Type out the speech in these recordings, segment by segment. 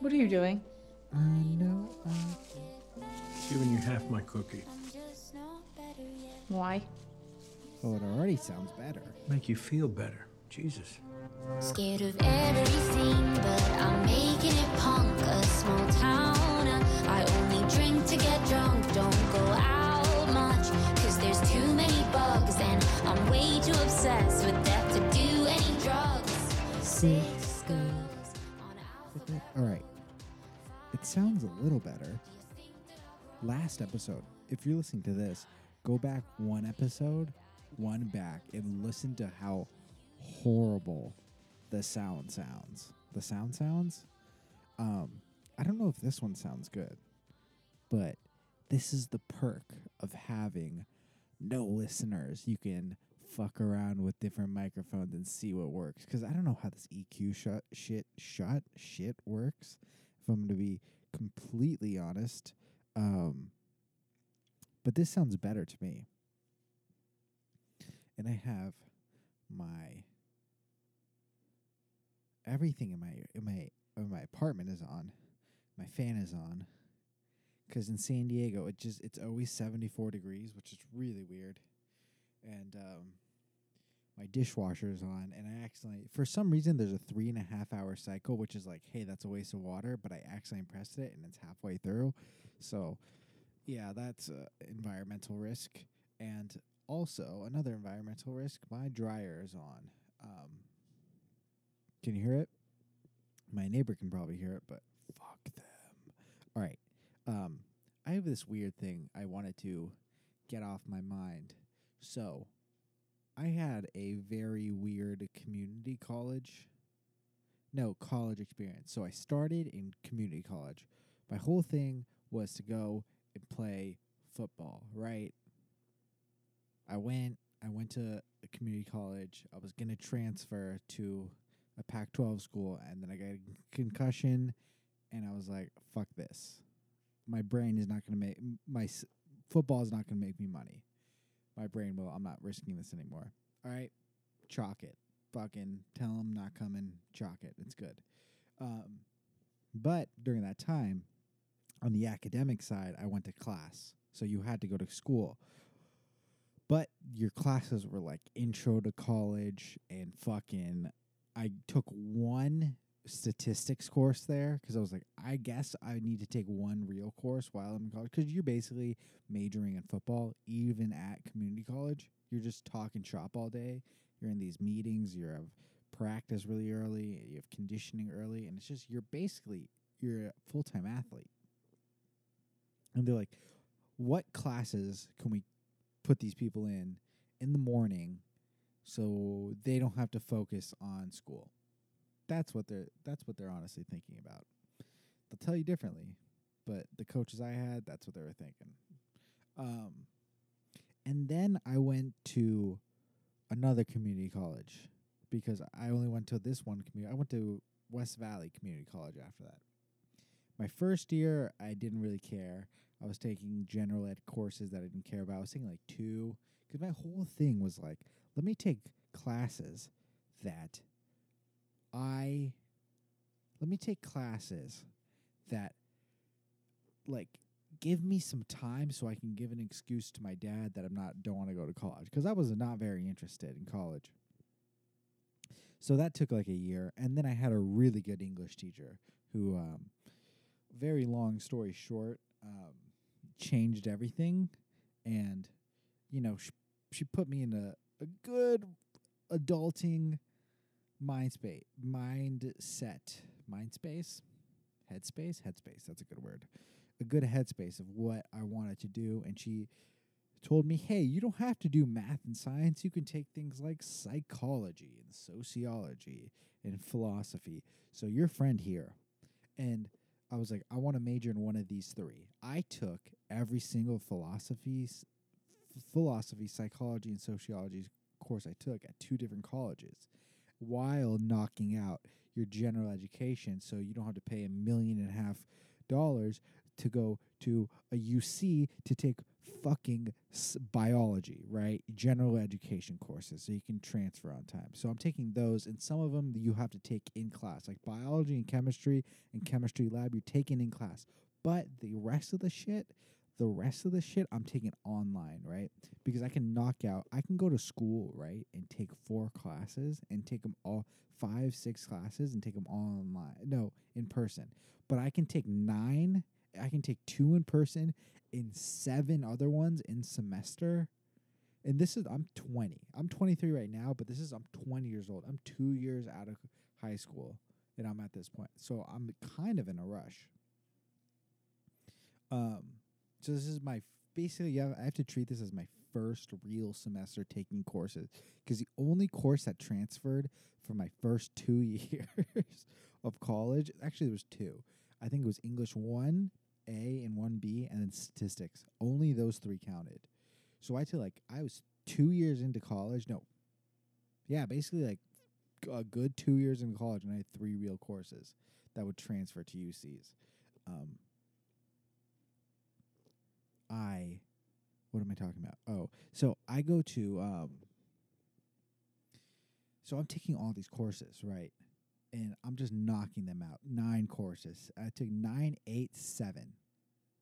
What are you doing? I know I Giving you half my cookie. Why? Oh, it already sounds better. Make you feel better. Jesus. Scared of everything, but I'm making it punk. A small town. I only drink to get drunk, don't go out much. Cause there's too many bugs, and I'm way too obsessed with death to do any drugs. Six girls sounds a little better. Last episode, if you're listening to this, go back one episode, one back, and listen to how horrible the sound sounds. The sound sounds? Um, I don't know if this one sounds good, but this is the perk of having no listeners. You can fuck around with different microphones and see what works. Because I don't know how this EQ shut shit shut shit works. If I'm to be completely honest, um, but this sounds better to me. And I have my everything in my in my in my apartment is on. My fan is on. Cause in San Diego it just it's always seventy four degrees, which is really weird. And um my dishwasher is on and I accidentally for some reason there's a three and a half hour cycle, which is like, hey, that's a waste of water, but I accidentally pressed it and it's halfway through. So yeah, that's a environmental risk. And also another environmental risk, my dryer is on. Um, can you hear it? My neighbor can probably hear it, but fuck them. All right. Um, I have this weird thing I wanted to get off my mind. So, I had a very weird community college. No, college experience. So, I started in community college. My whole thing was to go and play football, right? I went I went to a community college. I was going to transfer to a Pac-12 school and then I got a concussion and I was like, fuck this. My brain is not going to make my football is not going to make me money. My brain will. I'm not risking this anymore. All right, chalk it. Fucking tell them not coming. Chalk it. It's good. Um, but during that time, on the academic side, I went to class. So you had to go to school. But your classes were like intro to college and fucking. I took one statistics course there because I was like, I guess I need to take one real course while I'm in college because you're basically majoring in football, even at community college. You're just talking shop all day. You're in these meetings. You have practice really early. You have conditioning early, and it's just you're basically you're a full time athlete. And they're like, what classes can we put these people in in the morning so they don't have to focus on school? That's what they're that's what they're honestly thinking about. They'll tell you differently, but the coaches I had, that's what they were thinking. Um, and then I went to another community college because I only went to this one community. I went to West Valley Community College after that. My first year, I didn't really care. I was taking general ed courses that I didn't care about. I was taking like two because my whole thing was like, let me take classes that I let me take classes that like give me some time so I can give an excuse to my dad that I'm not don't want to go to college because I was not very interested in college. So that took like a year, and then I had a really good English teacher who, um, very long story short, um, changed everything, and you know she, she put me in a, a good adulting mind space mindset mind space headspace headspace that's a good word. A good headspace of what i wanted to do and she told me hey you don't have to do math and science. You can take things like psychology and sociology and philosophy. So your friend here and i was like i want to major in one of these three. I took every single philosophy philosophy psychology and sociology course i took at two different colleges while knocking out your general education so you don't have to pay a million and a half dollars to go to a UC to take fucking biology, right? General education courses, so you can transfer on time. So I'm taking those, and some of them you have to take in class, like biology and chemistry and chemistry lab. You're taking in class, but the rest of the shit, the rest of the shit, I'm taking online, right? Because I can knock out. I can go to school, right, and take four classes and take them all five, six classes and take them all online. No, in person. But I can take nine. I can take two in person and seven other ones in semester. And this is I'm 20. I'm 23 right now, but this is I'm 20 years old. I'm 2 years out of high school and I'm at this point. So I'm kind of in a rush. Um so this is my basically yeah, I have to treat this as my first real semester taking courses because the only course that transferred for my first 2 years of college, actually there was two. I think it was English 1 a and one B, and then statistics. Only those three counted. So I feel like I was two years into college. No, yeah, basically like a good two years in college, and I had three real courses that would transfer to UCs. Um, I, what am I talking about? Oh, so I go to, um, so I'm taking all these courses, right? and I'm just knocking them out. Nine courses. I took nine, eight, seven,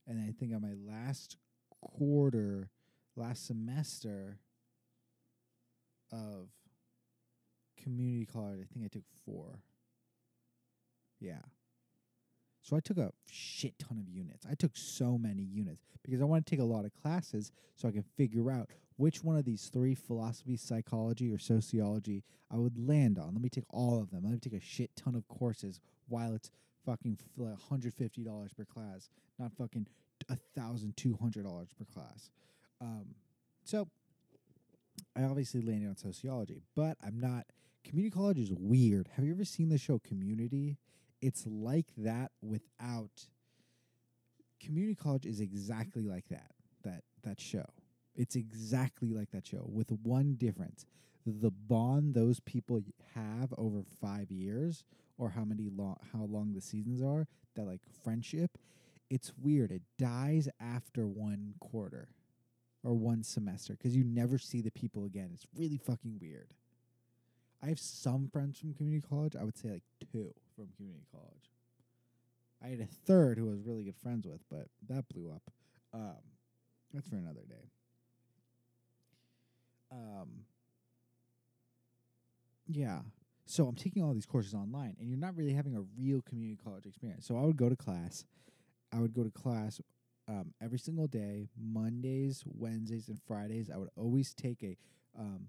and I think on my last quarter, last semester of community college, I think I took four. Yeah. So I took a shit ton of units. I took so many units because I want to take a lot of classes so I can figure out which one of these three philosophy, psychology, or sociology I would land on. Let me take all of them. Let me take a shit ton of courses while it's fucking f- like $150 per class, not fucking $1,200 per class. Um, so I obviously landed on sociology, but I'm not. Community college is weird. Have you ever seen the show Community? It's like that without. Community college is exactly like that. That that show. It's exactly like that show with one difference. The bond those people have over 5 years or how many long how long the seasons are, that like friendship, it's weird. It dies after one quarter or one semester cuz you never see the people again. It's really fucking weird. I have some friends from community college. I would say like two from community college. I had a third who I was really good friends with, but that blew up. Um, that's for another day. Um, yeah. So I'm taking all these courses online, and you're not really having a real community college experience. So I would go to class. I would go to class um, every single day, Mondays, Wednesdays, and Fridays. I would always take a um,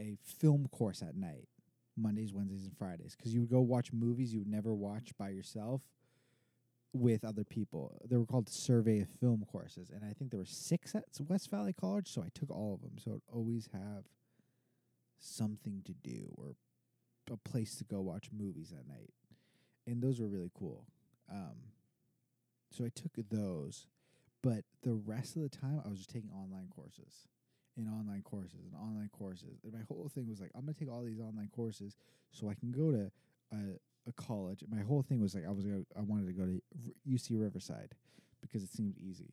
a film course at night, Mondays, Wednesdays, and Fridays, because you would go watch movies you would never watch by yourself with other people. They were called survey of film courses, and I think there were six at West Valley College, so I took all of them. So I'd always have something to do or a place to go watch movies at night, and those were really cool. Um, so I took those, but the rest of the time I was just taking online courses and online courses and online courses. And my whole thing was like, I'm gonna take all these online courses so I can go to a, a college. And my whole thing was like, I was gonna, I wanted to go to UC Riverside because it seemed easy.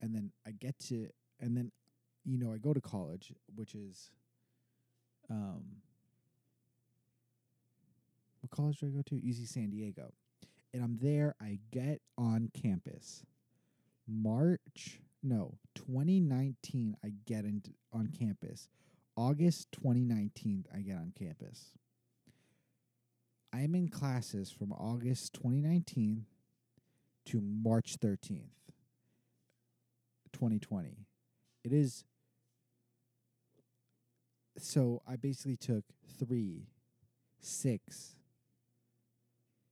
And then I get to, and then, you know, I go to college, which is, um, what college do I go to? UC San Diego. And I'm there. I get on campus. March, no, 2019, I get into on campus. August 2019, I get on campus. I'm in classes from August 2019 to March 13th, 2020. It is so I basically took three, six,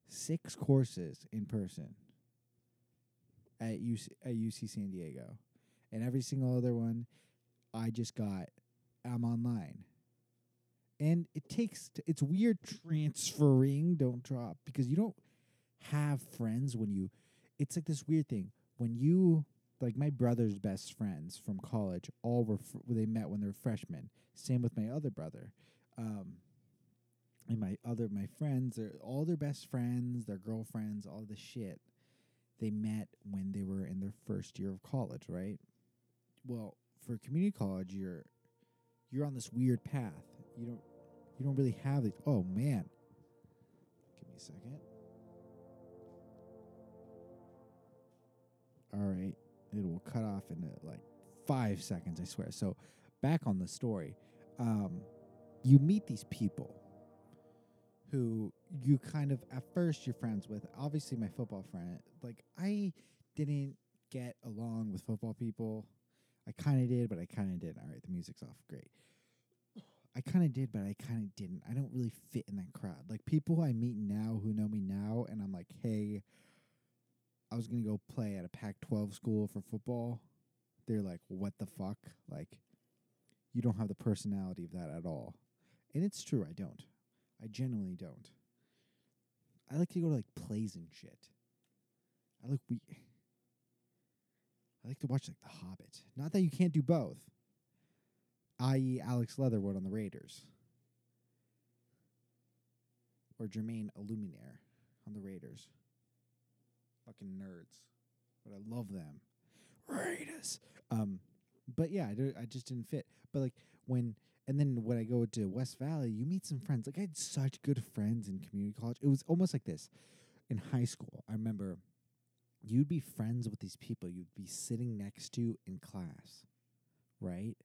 six courses in person at UC at UC San Diego, and every single other one, I just got I'm online, and it takes t- it's weird transferring. Don't drop because you don't have friends when you. It's like this weird thing when you like my brother's best friends from college all were fr- they met when they were freshmen. Same with my other brother. Um, and my other my friends, they're all their best friends, their girlfriends, all the shit. They met when they were in their first year of college, right? Well, for community college, you're you're on this weird path. You don't you don't really have it. Oh man, give me a second. All right, it will cut off in uh, like five seconds. I swear. So, back on the story, um, you meet these people who you kind of at first you're friends with. Obviously, my football friend. Like I didn't get along with football people. I kind of did, but I kind of didn't. All right, the music's off. Great. I kind of did, but I kind of didn't. I don't really fit in that crowd. Like people I meet now who know me now, and I'm like, hey, I was gonna go play at a Pac-12 school for football. They're like, what the fuck? Like, you don't have the personality of that at all. And it's true, I don't. I genuinely don't. I like to go to like plays and shit. I like we. I like to watch like The Hobbit. Not that you can't do both. I.e., Alex Leatherwood on the Raiders, or Jermaine Eluemunor on the Raiders. Fucking nerds, but I love them. Raiders. Um, but yeah, I, do, I just didn't fit. But like when and then when I go to West Valley, you meet some friends. Like I had such good friends in community college. It was almost like this. In high school, I remember you'd be friends with these people you'd be sitting next to in class, right?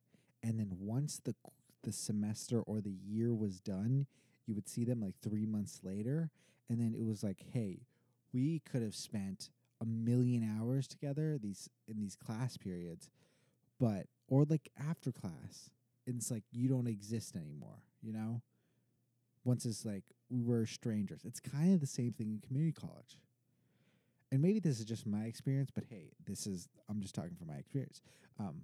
And then once the the semester or the year was done, you would see them like 3 months later, and then it was like, "Hey, we could have spent a million hours together these in these class periods, but or like after class, it's like you don't exist anymore, you know? Once it's like we were strangers. It's kind of the same thing in community college. And maybe this is just my experience, but hey, this is I'm just talking from my experience. Um,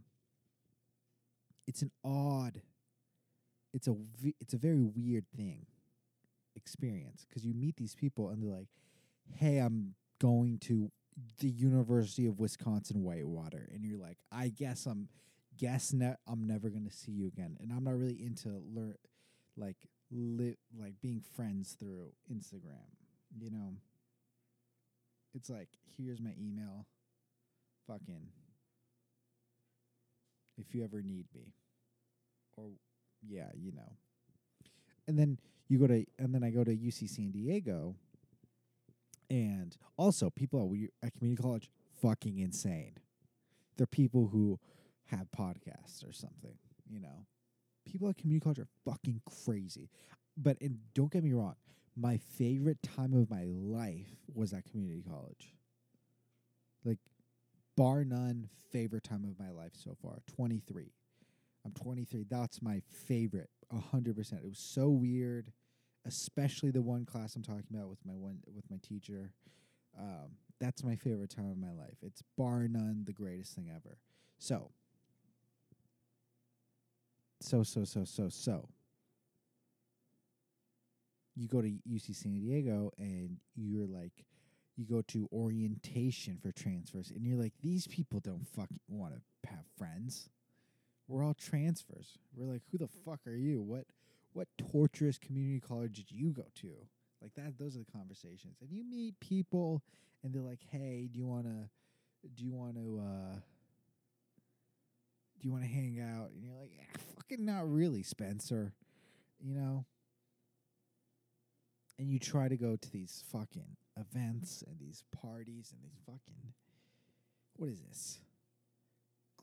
it's an odd it's a it's a very weird thing experience because you meet these people and they're like, "Hey, I'm going to the University of Wisconsin Whitewater," and you're like, "I guess I'm guess ne- I'm never gonna see you again," and I'm not really into learn like li- like being friends through Instagram, you know. It's like, here's my email, fucking. If you ever need me, or yeah, you know. And then you go to, and then I go to UC San Diego. And also, people at, community college, fucking insane. They're people who have podcasts or something, you know. People at community college are fucking crazy. But and don't get me wrong, my favorite time of my life was at community college. Like, bar none, favorite time of my life so far. 23. I'm 23. That's my favorite. A hundred percent. It was so weird, especially the one class I'm talking about with my one with my teacher. Um, that's my favorite time of my life. It's bar none the greatest thing ever. So, so so so so so. You go to UC San Diego and you're like, you go to orientation for transfers, and you're like, these people don't fucking want to have friends we're all transfers. We're like, who the fuck are you? What what torturous community college did you go to? Like that those are the conversations. And you meet people and they're like, "Hey, do you want to do you want to uh do you want to hang out?" And you're like, eh, "Fucking not really, Spencer." You know? And you try to go to these fucking events and these parties and these fucking what is this?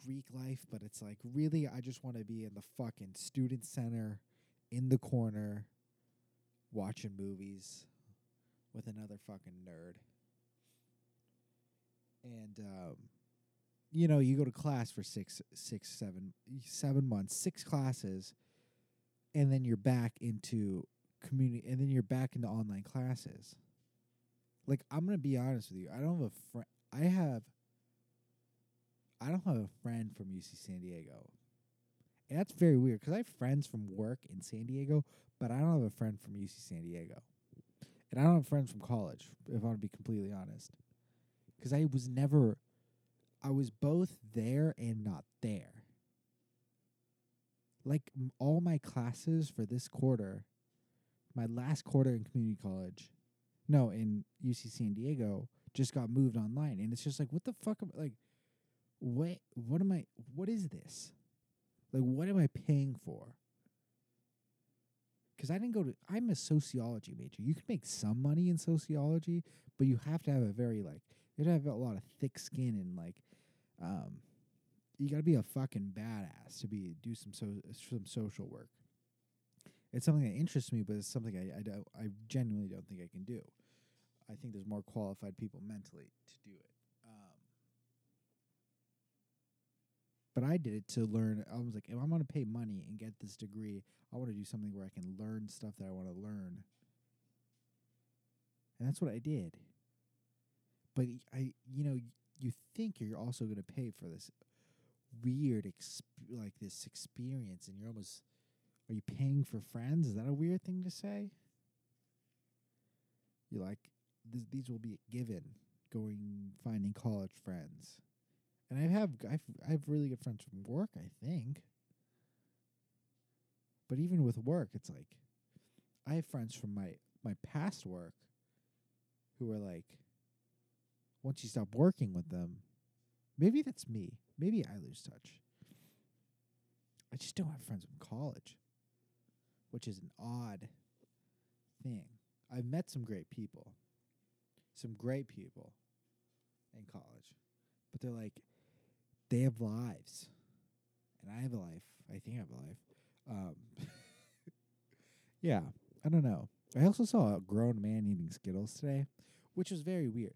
Greek life, but it's like really I just want to be in the fucking student center in the corner watching movies with another fucking nerd. And um you know, you go to class for six six seven seven months, six classes, and then you're back into community and then you're back into online classes. Like I'm to be honest with you. I don't have a friend I have I don't have a friend from UC San Diego. And that's very weird because I have friends from work in San Diego, but I don't have a friend from UC San Diego. And I don't have friends from college, if I want to be completely honest. Because I was never, I was both there and not there. Like all my classes for this quarter, my last quarter in community college, no, in UC San Diego, just got moved online. And it's just like, what the fuck? Am, like, what what am I what is this? Like what am I paying for? Cuz I didn't go to I'm a sociology major. You can make some money in sociology, but you have to have a very like you have to have a lot of thick skin and like um you got to be a fucking badass to be do some so some social work. It's something that interests me, but it's something I I, don't, I genuinely don't think I can do. I think there's more qualified people mentally to do it. Um, but I did it to learn. I was like, if I'm going to pay money and get this degree, I want to do something where I can learn stuff that I want to learn. And that's what I did. But I, you know, you think you're also going to pay for this weird, exp- like this experience, and you're almost, are you paying for friends? Is that a weird thing to say? You're like, th- these will be a given going finding college friends. And I have I've I have really good friends from work, I think. But even with work, it's like I have friends from my my past work who are like once you stop working with them, maybe that's me. Maybe I lose touch. I just don't have friends from college, which is an odd thing. I've met some great people, some great people in college, but they're like, they have lives, and I have a life. I think I have a life. Um, yeah, I don't know. I also saw a grown man eating Skittles today, which was very weird.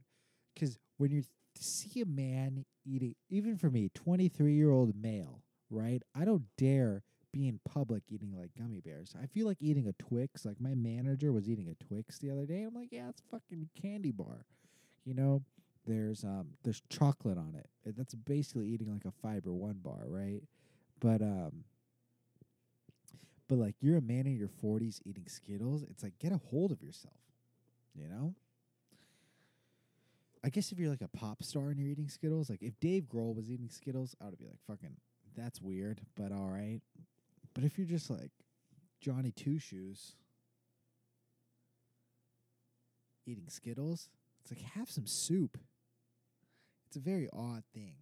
Because when you see a man eating, even for me, 23 year old male, right? I don't dare be in public eating like gummy bears. I feel like eating a Twix. Like my manager was eating a Twix the other day. I'm like, yeah, it's fucking candy bar. You know, there's um there's chocolate on it. That's basically eating like a fiber one bar, right? But um but like you're a man in your 40s eating Skittles, it's like get a hold of yourself. You know? I guess if you're like a pop star and you're eating Skittles, like if Dave Grohl was eating Skittles, I would be like, fucking, that's weird, but all right. But if you're just like Johnny Two Shoes eating Skittles, it's like have some soup. It's a very odd thing.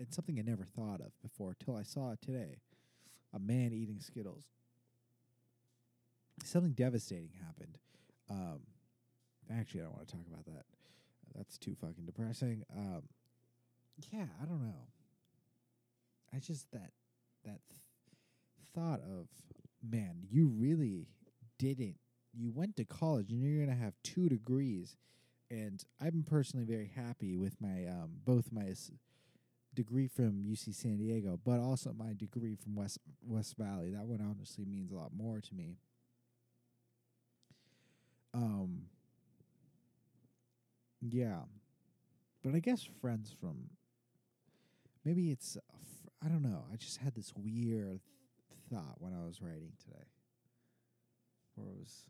It's something I never thought of before till I saw it today. A man eating Skittles. Something devastating happened. Um, actually, I don't want to talk about that. That's too fucking depressing. Um, yeah, I don't know. I just that that th- thought of man, you really didn't. You went to college and you're gonna have two degrees, and I'm personally very happy with my um both my degree from UC San Diego, but also my degree from West West Valley. That one honestly means a lot more to me. Um. Yeah, but I guess friends from maybe it's I don't know. I just had this weird thought when I was writing today, where it was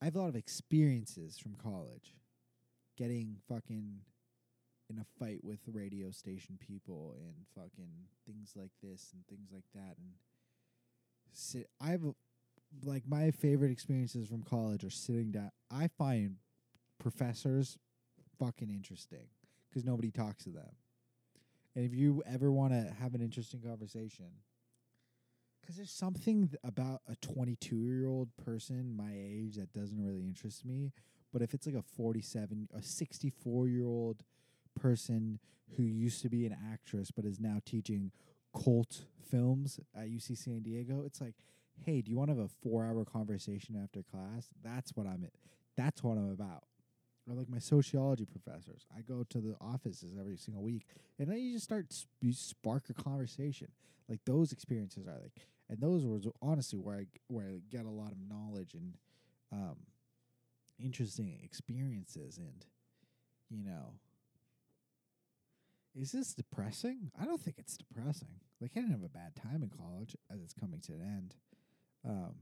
I have a lot of experiences from college, getting fucking in a fight with radio station people and fucking things like this and things like that and sit. I've like my favorite experiences from college are sitting down. I find professors fucking interesting because nobody talks to them. And if you ever want to have an interesting conversation, because there's something th- about a 22 year old person my age that doesn't really interest me. But if it's like a 47, a 64 year old person who used to be an actress but is now teaching cult films at UC San Diego, it's like, hey, do you want to have a four hour conversation after class? That's what I'm. That's what I'm about or like my sociology professors. I go to the offices every single week, and then you just start you spark a conversation. Like those experiences are like, and those were honestly where I where I get a lot of knowledge and um, interesting experiences. And you know, is this depressing? I don't think it's depressing. Like I didn't have a bad time in college as it's coming to an end. Um,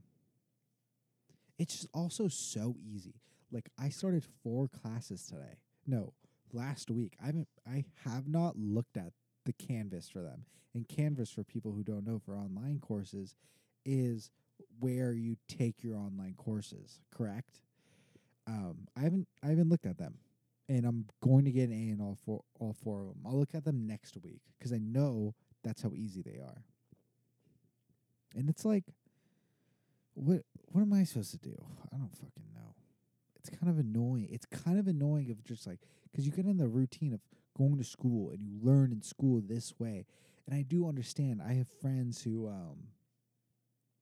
it's just also so easy. Like I started four classes today. No, last week. I haven't I have not looked at the Canvas for them. And Canvas for people who don't know for online courses is where you take your online courses, correct? Um I haven't I haven't looked at them. and I'm going to get an A in all four all four of them. I'll look at them next week because I know that's how easy they are. And it's like, what what am I supposed to do? I don't fucking know. It's kind of annoying. It's kind of annoying of just like because you get in the routine of going to school and you learn in school this way. And I do understand. I have friends who, um,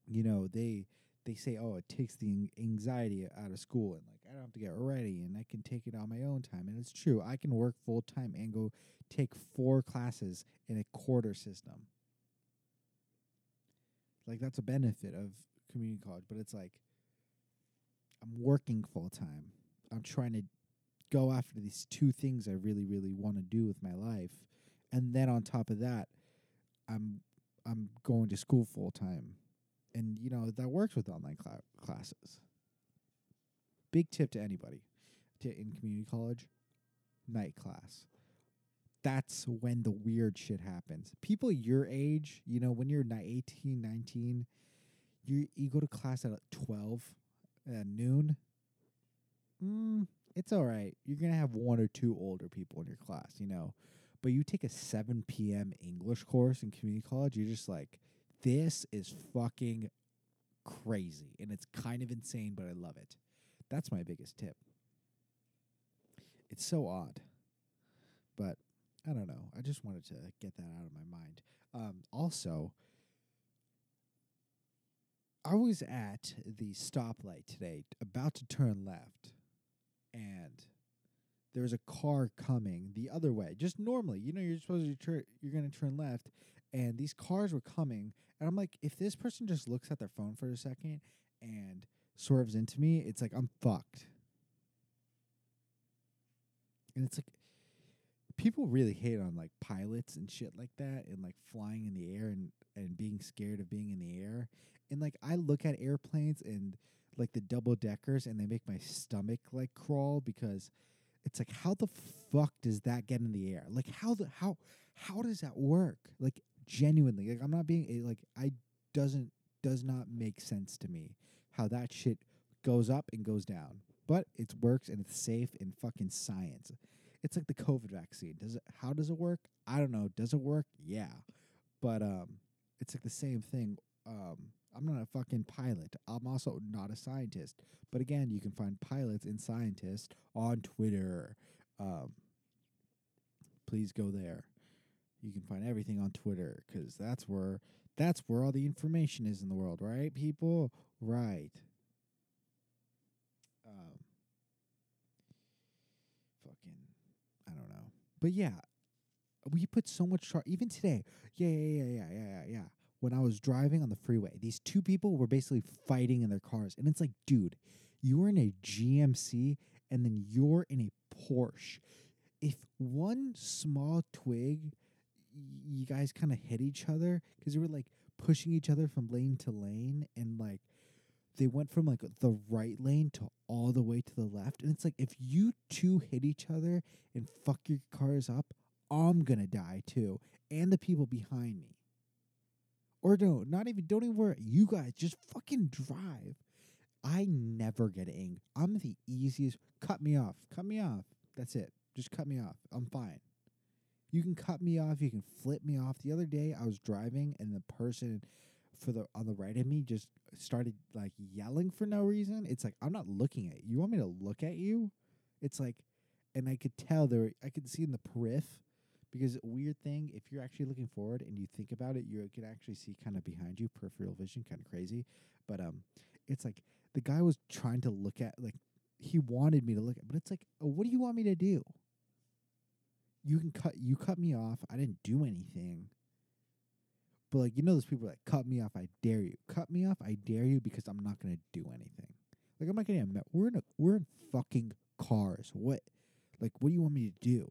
you know, they they say, oh, it takes the anxiety out of school, and like I don't have to get ready, and I can take it on my own time. And it's true. I can work full time and go take four classes in a quarter system. Like that's a benefit of community college, but it's like I'm working full time. I'm trying to go after these two things I really, really want to do with my life, and then on top of that, I'm I'm going to school full time, and you know that works with online cla- classes. Big tip to anybody to in community college, night class. That's when the weird shit happens. People your age, you know, when you're ni- 18, 19, you you go to class at 12 at noon. Mm, it's all right. You're going to have one or two older people in your class, you know. But you take a 7 p.m. English course in community college, you're just like, this is fucking crazy. And it's kind of insane, but I love it. That's my biggest tip. It's so odd. But I don't know. I just wanted to get that out of my mind. Um, also, I was at the stoplight today, about to turn left, and there was a car coming the other way. Just normally, you know, you're supposed to turn, you're going to turn left, and these cars were coming, and I'm like, if this person just looks at their phone for a second and swerves into me, it's like I'm fucked. And it's like people really hate on like pilots and shit like that and like flying in the air and and being scared of being in the air. And like I look at airplanes and like the double deckers and they make my stomach like crawl because it's like how the fuck does that get in the air? Like how the how how does that work? Like genuinely, like I'm not being eh, like I doesn't does not make sense to me how that shit goes up and goes down. But it works and it's safe in fucking science. It's like the COVID vaccine. Does it how does it work? I don't know. Does it work? Yeah. But um it's like the same thing. Um I'm not a fucking pilot. I'm also not a scientist. But again, you can find pilots and scientists on Twitter. Um please go there. You can find everything on Twitter cuz that's where that's where all the information is in the world, right? People, right. Um fucking I don't know. But yeah, we put so much char- even today. Yeah, yeah, yeah, yeah, yeah, yeah. When I was driving on the freeway, these two people were basically fighting in their cars, and it's like, dude, you were in a GMC and then you're in a Porsche. If one small twig, you guys kind of hit each other because you were like pushing each other from lane to lane, and like they went from like the right lane to all the way to the left. And it's like if you two hit each other and fuck your cars up, I'm gonna die too. And the people behind me. Or no, not even don't even worry. You guys just fucking drive. I never get angry. I'm the easiest cut me off. Cut me off. That's it. Just cut me off. I'm fine. You can cut me off, you can flip me off. The other day I was driving and the person for the on the right of me just started like yelling for no reason. It's like I'm not looking at you. You want me to look at you? It's like, and I could tell there. I could see in the periph because weird thing. If you're actually looking forward and you think about it, you can actually see kind of behind you, peripheral vision, kind of crazy. But um, it's like the guy was trying to look at like he wanted me to look at, but it's like, oh, what do you want me to do? You can cut. You cut me off. I didn't do anything. But like you know those people that cut me off, I dare you. Cut me off, I dare you because I'm not gonna do anything. Like I'm not gonna admit we're in a we're in fucking cars. What like what do you want me to do?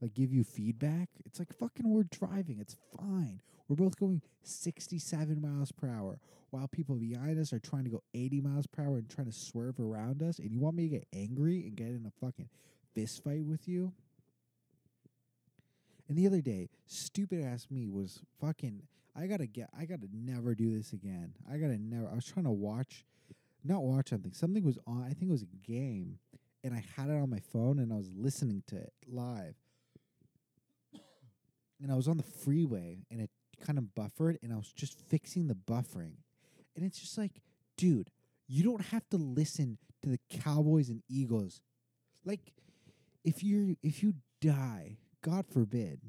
Like give you feedback? It's like fucking we're driving. It's fine. We're both going 67 miles per hour while people behind us are trying to go 80 miles per hour and trying to swerve around us. And you want me to get angry and get in a fucking fist fight with you? And the other day, stupid ass me was fucking. I gotta get. I gotta never do this again. I gotta never. I was trying to watch, not watch something. Something was on. I think it was a game, and I had it on my phone, and I was listening to it live. And I was on the freeway, and it kind of buffered, and I was just fixing the buffering, and it's just like, dude, you don't have to listen to the Cowboys and Eagles. Like, if you're if you die, God forbid.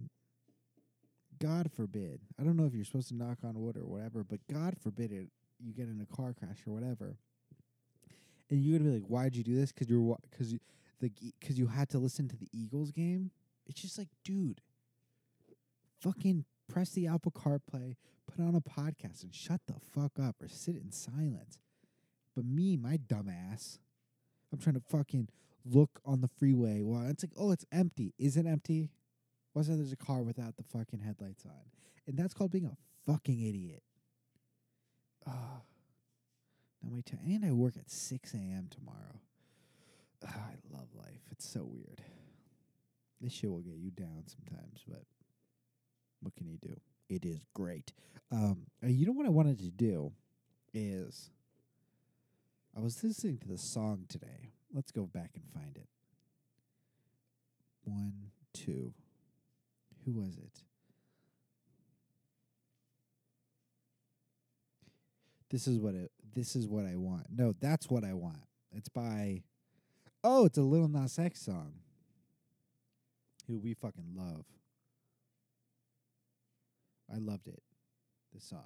God forbid. I don't know if you're supposed to knock on wood or whatever, but God forbid it. You get in a car crash or whatever, and you're gonna be like, "Why'd you do this? Because you're because you the because you had to listen to the Eagles game." It's just like, dude, fucking press the Apple CarPlay, put on a podcast, and shut the fuck up or sit in silence. But me, my dumbass, I'm trying to fucking look on the freeway while it's like, oh, it's empty. Is it empty? That? There's a car without the fucking headlights on, and that's called being a fucking idiot. Ah, now my time, and I work at six a.m. tomorrow. I love life. It's so weird. This shit will get you down sometimes, but what can you do? It is great. Um, you know what I wanted to do is I was listening to the song today. Let's go back and find it. One, two. Who was it? This is what it. This is what I want. No, that's what I want. It's by. Oh, it's a Lil Nas X song. Who we fucking love. I loved it. This song.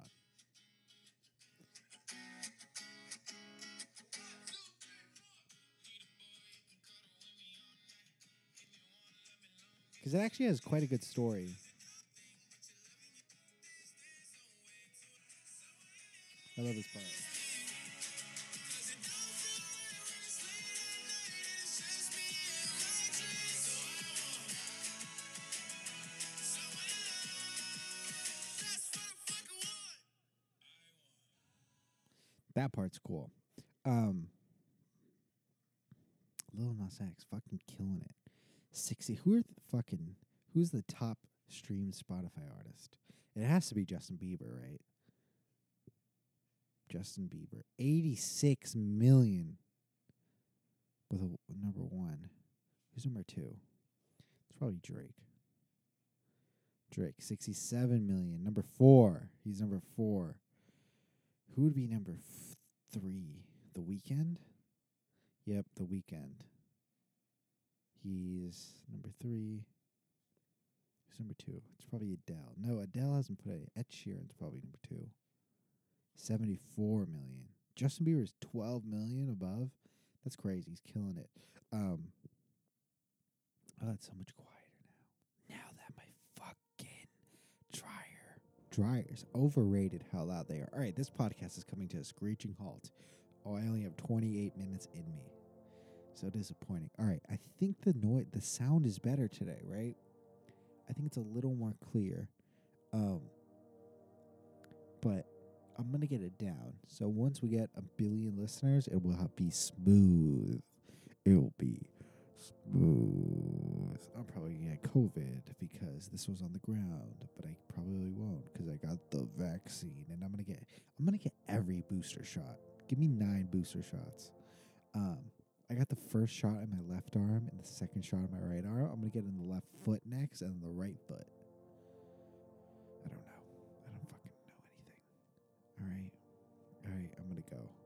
Because it actually has quite a good story. I love this part. That part's cool. Um, Lil Nas X fucking killing it. 60. Who are the fucking who's the top streamed Spotify artist? It has to be Justin Bieber, right? Justin Bieber. 86 million with a number 1. Who's number 2? It's probably Drake. Drake 67 million. Number 4. He's number 4. Who would be number 3? The Weeknd? Yep, The Weeknd. He's number three. Who's number two? It's probably Adele. No, Adele hasn't put a. Ed Sheeran's probably number two. Seventy-four million. Justin Bieber is twelve million above. That's crazy. He's killing it. Um. Oh, it's so much quieter now. Now that my fucking dryer, dryers overrated. How loud they are. All right, this podcast is coming to a screeching halt. Oh, I only have twenty-eight minutes in me. So disappointing. All right, I think the noise, the sound is better today, right? I think it's a little more clear. Um, but I'm gonna get it down. So once we get a billion listeners, it will be smooth. It will be smooth. I'm probably gonna get COVID because this was on the ground, but I probably won't because I got the vaccine, and I'm gonna get I'm gonna get every booster shot. Give me nine booster shots. Um, I got the first shot in my left arm and the second shot in my right arm. I'm gonna get in the left foot next and the right foot. I don't know. I don't fucking know anything. All right. All right. I'm gonna go.